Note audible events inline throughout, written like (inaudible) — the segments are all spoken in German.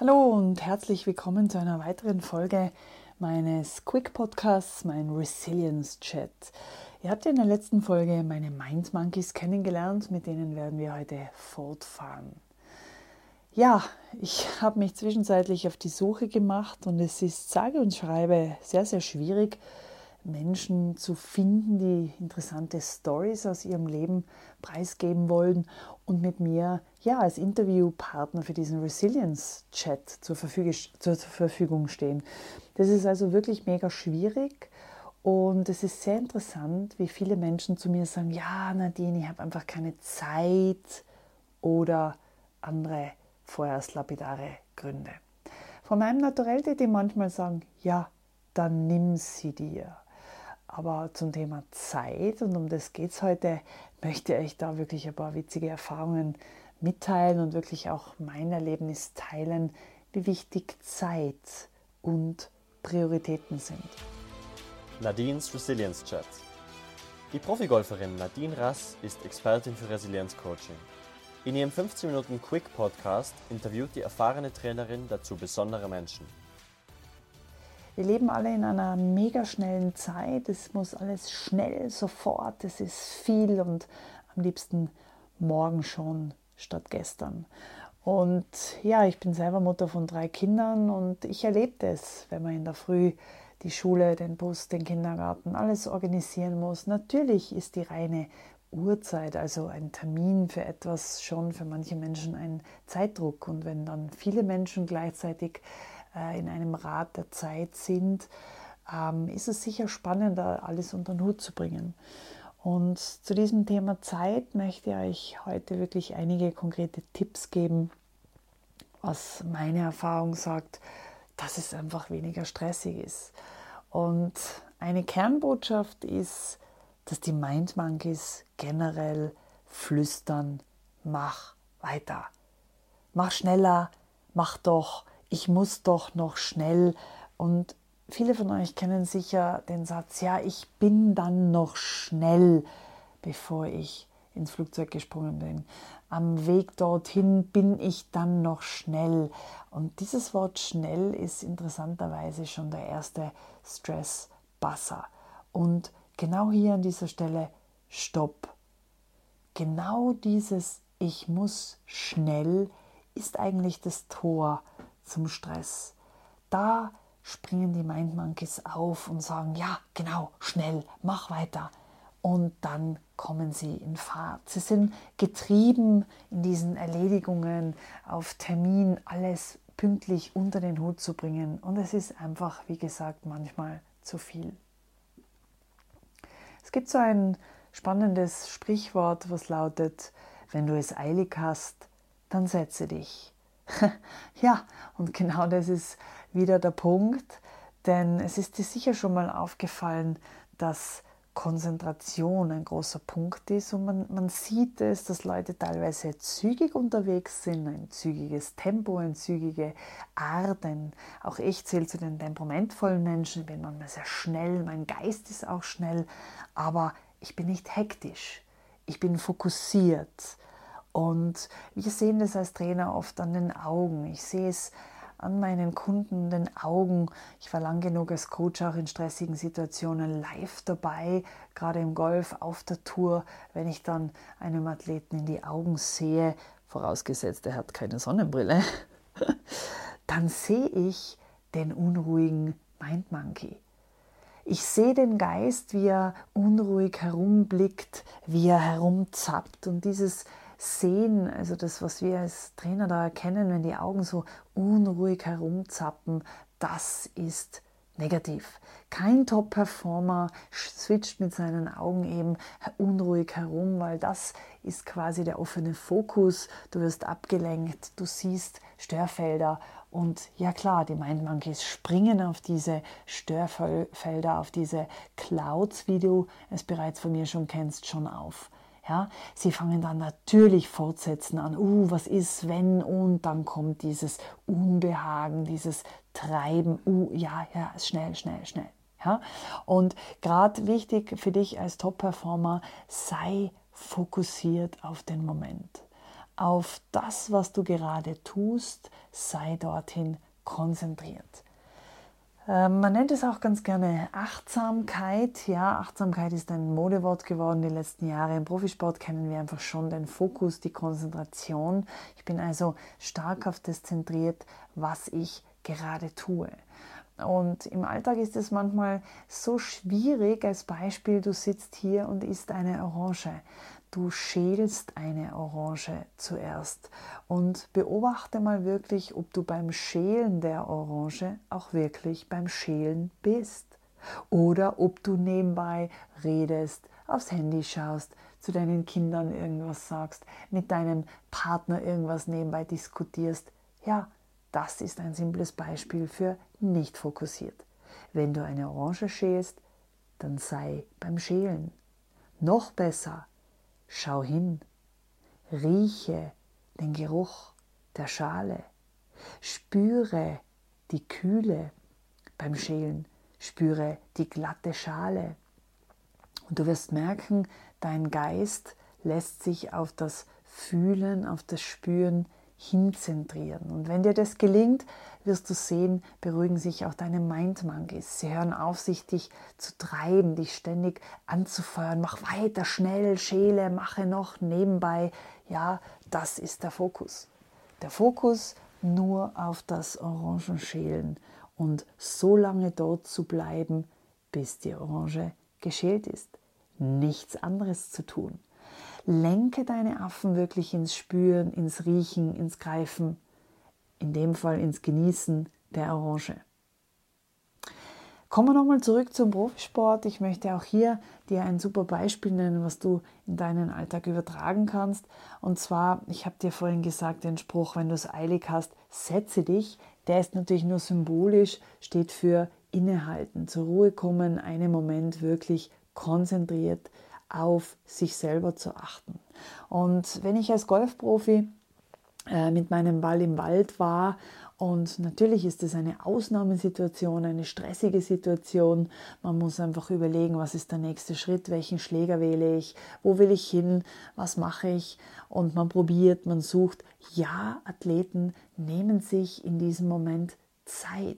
Hallo und herzlich willkommen zu einer weiteren Folge meines Quick Podcasts, mein Resilience Chat. Ihr habt ja in der letzten Folge meine Mind Monkeys kennengelernt, mit denen werden wir heute fortfahren. Ja, ich habe mich zwischenzeitlich auf die Suche gemacht und es ist sage und schreibe sehr, sehr schwierig, Menschen zu finden, die interessante Stories aus ihrem Leben preisgeben wollen und mit mir ja als Interviewpartner für diesen Resilience Chat zur, Verfügung, stehen. Das ist also wirklich mega schwierig und es ist sehr interessant, wie viele Menschen zu mir sagen, ja Nadine, ich habe einfach keine Zeit oder andere vorerst lapidare Gründe. Von meinem Naturell die manchmal sagen, ja, dann nimm sie dir. Aber zum Thema Zeit, und um das geht es heute, möchte ich da wirklich ein paar witzige Erfahrungen mitteilen und wirklich auch mein Erlebnis teilen, wie wichtig Zeit und Prioritäten sind. Nadines Resilience Chat. Die Profigolferin Nadine Rass ist Expertin für Resilienzcoaching. In ihrem 15 Minuten Quick Podcast interviewt die erfahrene Trainerin dazu besondere Menschen. Wir leben alle in einer mega schnellen Zeit. Es muss alles schnell, sofort. Es ist viel und am liebsten morgen schon statt gestern. Und ja, ich bin selber Mutter von drei Kindern und ich erlebe das, wenn man in der Früh die Schule, den Bus, den Kindergarten, alles organisieren muss. Natürlich ist die reine Uhrzeit, also ein Termin für etwas schon für manche Menschen ein Zeitdruck. Und wenn dann viele Menschen gleichzeitig in einem Rad der Zeit sind, ähm, ist es sicher spannender, alles unter den Hut zu bringen. Und zu diesem Thema Zeit möchte ich euch heute wirklich einige konkrete Tipps geben, was meine Erfahrung sagt, dass es einfach weniger stressig ist. Und eine Kernbotschaft ist, dass die Mind Monkeys generell flüstern, mach weiter, mach schneller, mach doch, ich muss doch noch schnell. Und viele von euch kennen sicher den Satz, ja, ich bin dann noch schnell, bevor ich ins Flugzeug gesprungen bin. Am Weg dorthin bin ich dann noch schnell. Und dieses Wort schnell ist interessanterweise schon der erste Stress-Basser. Und genau hier an dieser Stelle, stopp. Genau dieses Ich muss schnell ist eigentlich das Tor zum Stress. Da springen die Mind Monkeys auf und sagen, ja, genau, schnell, mach weiter. Und dann kommen sie in Fahrt. Sie sind getrieben in diesen Erledigungen, auf Termin alles pünktlich unter den Hut zu bringen. Und es ist einfach, wie gesagt, manchmal zu viel. Es gibt so ein spannendes Sprichwort, was lautet, wenn du es eilig hast, dann setze dich. (laughs) ja, und genau das ist wieder der Punkt, denn es ist dir sicher schon mal aufgefallen, dass Konzentration ein großer Punkt ist und man, man sieht es, dass Leute teilweise zügig unterwegs sind, ein zügiges Tempo, eine zügige Art. Ein, auch ich zähle zu den temperamentvollen Menschen, ich bin manchmal sehr schnell, mein Geist ist auch schnell, aber ich bin nicht hektisch, ich bin fokussiert und wir sehen das als Trainer oft an den Augen. Ich sehe es an meinen Kunden, den Augen. Ich war lang genug als Coach auch in stressigen Situationen live dabei, gerade im Golf, auf der Tour, wenn ich dann einem Athleten in die Augen sehe, vorausgesetzt, er hat keine Sonnenbrille, (laughs) dann sehe ich den unruhigen Mind Monkey. Ich sehe den Geist, wie er unruhig herumblickt, wie er herumzappt und dieses sehen, also das, was wir als Trainer da erkennen, wenn die Augen so unruhig herumzappen, das ist negativ. Kein Top-Performer switcht mit seinen Augen eben unruhig herum, weil das ist quasi der offene Fokus. Du wirst abgelenkt, du siehst Störfelder und ja klar, die Mind Monkeys springen auf diese Störfelder, auf diese Clouds, wie du es bereits von mir schon kennst, schon auf. Ja, sie fangen dann natürlich fortsetzen an, uh, was ist, wenn, und dann kommt dieses Unbehagen, dieses Treiben, uh, ja, ja, schnell, schnell, schnell. Ja? Und gerade wichtig für dich als Top-Performer, sei fokussiert auf den Moment. Auf das, was du gerade tust, sei dorthin konzentriert. Ähm, man nennt es auch ganz gerne Achtsamkeit. Ja, Achtsamkeit ist ein Modewort geworden die letzten Jahre. Im Profisport kennen wir einfach schon den Fokus, die Konzentration. Ich bin also stark auf das zentriert, was ich gerade tue. Und im Alltag ist es manchmal so schwierig, als Beispiel, du sitzt hier und isst eine Orange. Du schälst eine Orange zuerst und beobachte mal wirklich, ob du beim Schälen der Orange auch wirklich beim Schälen bist. Oder ob du nebenbei redest, aufs Handy schaust, zu deinen Kindern irgendwas sagst, mit deinem Partner irgendwas nebenbei diskutierst. Ja, das ist ein simples Beispiel für nicht fokussiert. Wenn du eine Orange schälst, dann sei beim Schälen. Noch besser, Schau hin, rieche den Geruch der Schale, spüre die Kühle beim Schälen, spüre die glatte Schale. Und du wirst merken, dein Geist lässt sich auf das Fühlen, auf das Spüren hinzentrieren. Und wenn dir das gelingt, wirst du sehen, beruhigen sich auch deine Mind-Monkeys. Sie hören auf, sich dich zu treiben, dich ständig anzufeuern. Mach weiter, schnell, schäle, mache noch nebenbei. Ja, das ist der Fokus. Der Fokus nur auf das Orangenschälen und so lange dort zu bleiben, bis die Orange geschält ist. Nichts anderes zu tun. Lenke deine Affen wirklich ins Spüren, ins Riechen, ins Greifen, in dem Fall ins Genießen der Orange. Kommen wir nochmal zurück zum Profisport. Ich möchte auch hier dir ein super Beispiel nennen, was du in deinen Alltag übertragen kannst. Und zwar, ich habe dir vorhin gesagt, den Spruch, wenn du es eilig hast, setze dich. Der ist natürlich nur symbolisch, steht für innehalten, zur Ruhe kommen, einen Moment wirklich konzentriert auf sich selber zu achten. Und wenn ich als Golfprofi äh, mit meinem Ball im Wald war und natürlich ist es eine Ausnahmesituation, eine stressige Situation. Man muss einfach überlegen, was ist der nächste Schritt, welchen Schläger wähle ich, wo will ich hin, was mache ich. Und man probiert, man sucht. Ja, Athleten nehmen sich in diesem Moment Zeit.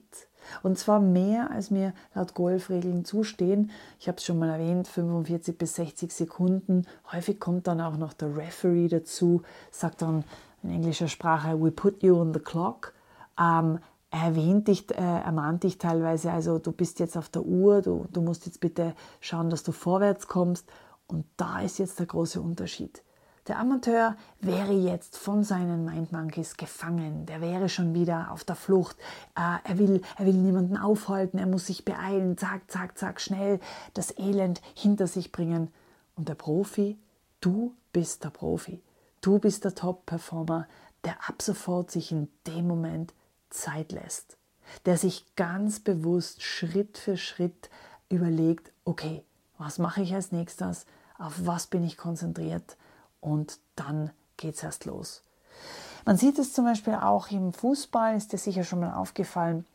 Und zwar mehr, als mir laut Golfregeln zustehen. Ich habe es schon mal erwähnt, 45 bis 60 Sekunden. Häufig kommt dann auch noch der Referee dazu, sagt dann in englischer Sprache, we put you on the clock. Ähm, er erwähnt dich, äh, ermahnt dich teilweise, also du bist jetzt auf der Uhr, du, du musst jetzt bitte schauen, dass du vorwärts kommst. Und da ist jetzt der große Unterschied. Der Amateur wäre jetzt von seinen Mind Monkeys gefangen. Der wäre schon wieder auf der Flucht. Äh, er, will, er will niemanden aufhalten. Er muss sich beeilen. Zack, zack, zack, schnell das Elend hinter sich bringen. Und der Profi, du bist der Profi. Du bist der Top-Performer, der ab sofort sich in dem Moment Zeit lässt. Der sich ganz bewusst Schritt für Schritt überlegt, okay, was mache ich als nächstes? Auf was bin ich konzentriert? Und dann geht es erst los. Man sieht es zum Beispiel auch im Fußball, ist dir sicher schon mal aufgefallen,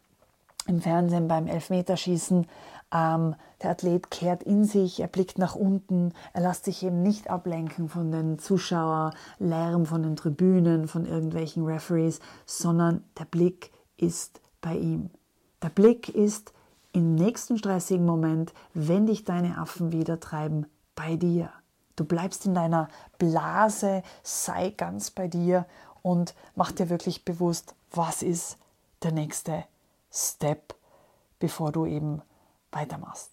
im Fernsehen beim Elfmeterschießen. Ähm, der Athlet kehrt in sich, er blickt nach unten, er lässt sich eben nicht ablenken von den Zuschauerlärm, von den Tribünen, von irgendwelchen Referees, sondern der Blick ist bei ihm. Der Blick ist im nächsten stressigen Moment, wenn dich deine Affen wieder treiben, bei dir. Du bleibst in deiner Blase, sei ganz bei dir und mach dir wirklich bewusst, was ist der nächste Step, bevor du eben weitermachst.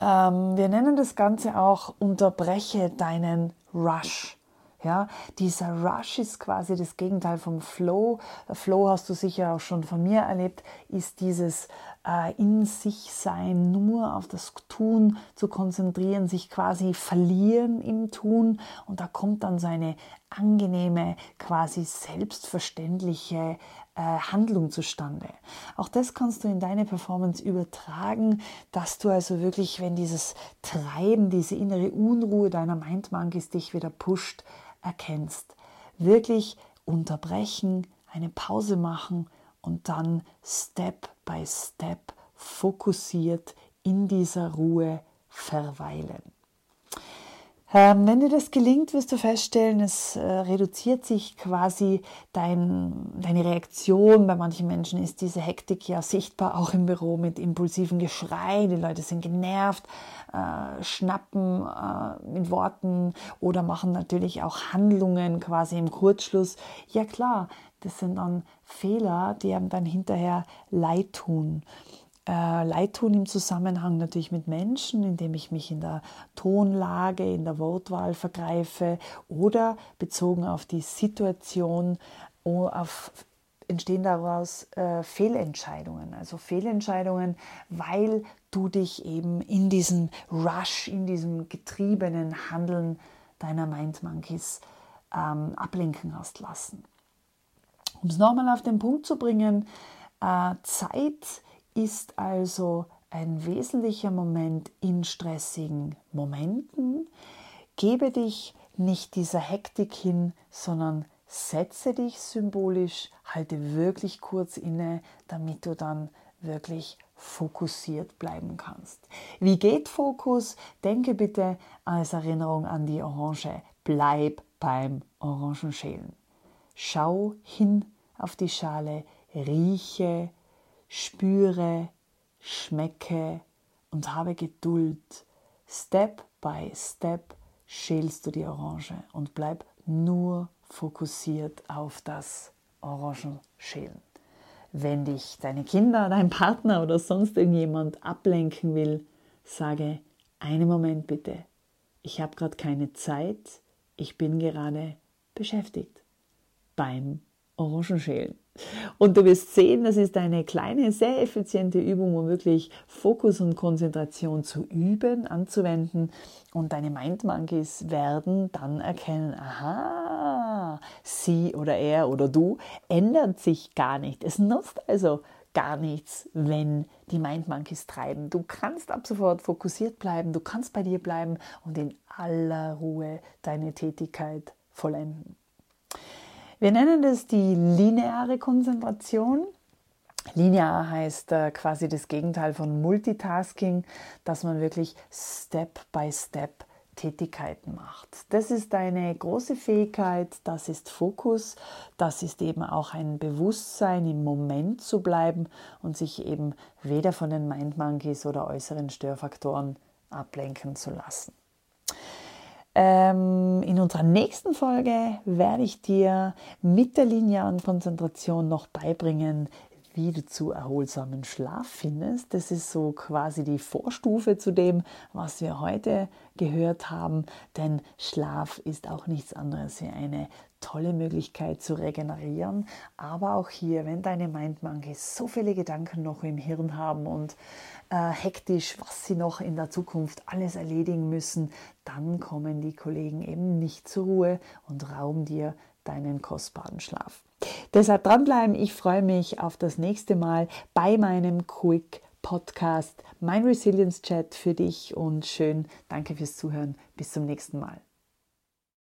Ähm, wir nennen das Ganze auch unterbreche deinen Rush. Ja, dieser Rush ist quasi das Gegenteil vom Flow. Flow hast du sicher auch schon von mir erlebt, ist dieses äh, in sich sein, nur auf das Tun zu konzentrieren, sich quasi verlieren im Tun und da kommt dann so eine angenehme, quasi selbstverständliche äh, Handlung zustande. Auch das kannst du in deine Performance übertragen, dass du also wirklich, wenn dieses Treiben, diese innere Unruhe deiner Mindmonkeys dich wieder pusht, erkennst. Wirklich unterbrechen, eine Pause machen und dann Step by Step fokussiert in dieser Ruhe verweilen. Ähm, wenn dir das gelingt, wirst du feststellen, es äh, reduziert sich quasi dein, deine Reaktion. Bei manchen Menschen ist diese Hektik ja sichtbar, auch im Büro mit impulsiven Geschrei. Die Leute sind genervt, äh, schnappen äh, mit Worten oder machen natürlich auch Handlungen quasi im Kurzschluss. Ja klar, das sind dann Fehler, die einem dann hinterher leid tun äh, Leid tun im Zusammenhang natürlich mit Menschen, indem ich mich in der Tonlage, in der Wortwahl vergreife oder bezogen auf die Situation, auf, entstehen daraus äh, Fehlentscheidungen. Also Fehlentscheidungen, weil du dich eben in diesem Rush, in diesem getriebenen Handeln deiner Mind Monkeys ähm, ablenken hast lassen. Um es nochmal auf den Punkt zu bringen, äh, Zeit ist also ein wesentlicher Moment in stressigen Momenten. Gebe dich nicht dieser Hektik hin, sondern setze dich symbolisch, halte wirklich kurz inne, damit du dann wirklich fokussiert bleiben kannst. Wie geht Fokus? Denke bitte als Erinnerung an die Orange. Bleib beim Orangenschälen. Schau hin auf die Schale, rieche, spüre, schmecke und habe Geduld. Step by Step schälst du die Orange und bleib nur fokussiert auf das Orangenschälen. Wenn dich deine Kinder, dein Partner oder sonst irgendjemand ablenken will, sage einen Moment bitte. Ich habe gerade keine Zeit, ich bin gerade beschäftigt beim Orangenschälen. Und du wirst sehen, das ist eine kleine, sehr effiziente Übung, um wirklich Fokus und Konzentration zu üben, anzuwenden. Und deine Mind Monkeys werden dann erkennen, aha, sie oder er oder du ändert sich gar nicht. Es nutzt also gar nichts, wenn die Mind Monkeys treiben. Du kannst ab sofort fokussiert bleiben, du kannst bei dir bleiben und in aller Ruhe deine Tätigkeit vollenden. Wir nennen das die lineare Konzentration. Linear heißt äh, quasi das Gegenteil von Multitasking, dass man wirklich Step by Step Tätigkeiten macht. Das ist eine große Fähigkeit, das ist Fokus, das ist eben auch ein Bewusstsein, im Moment zu bleiben und sich eben weder von den Mindmonkeys oder äußeren Störfaktoren ablenken zu lassen. Ähm, in unserer nächsten Folge werde ich dir mit der linearen Konzentration noch beibringen, wie du zu erholsamen Schlaf findest. Das ist so quasi die Vorstufe zu dem, was wir heute gehört haben, denn Schlaf ist auch nichts anderes wie eine tolle Möglichkeit zu regenerieren. Aber auch hier, wenn deine Mindmonkeys so viele Gedanken noch im Hirn haben und äh, hektisch, was sie noch in der Zukunft alles erledigen müssen, dann kommen die Kollegen eben nicht zur Ruhe und rauben dir deinen kostbaren Schlaf. Deshalb dranbleiben. Ich freue mich auf das nächste Mal bei meinem Quick Podcast, mein Resilience Chat für dich und schön. Danke fürs Zuhören. Bis zum nächsten Mal.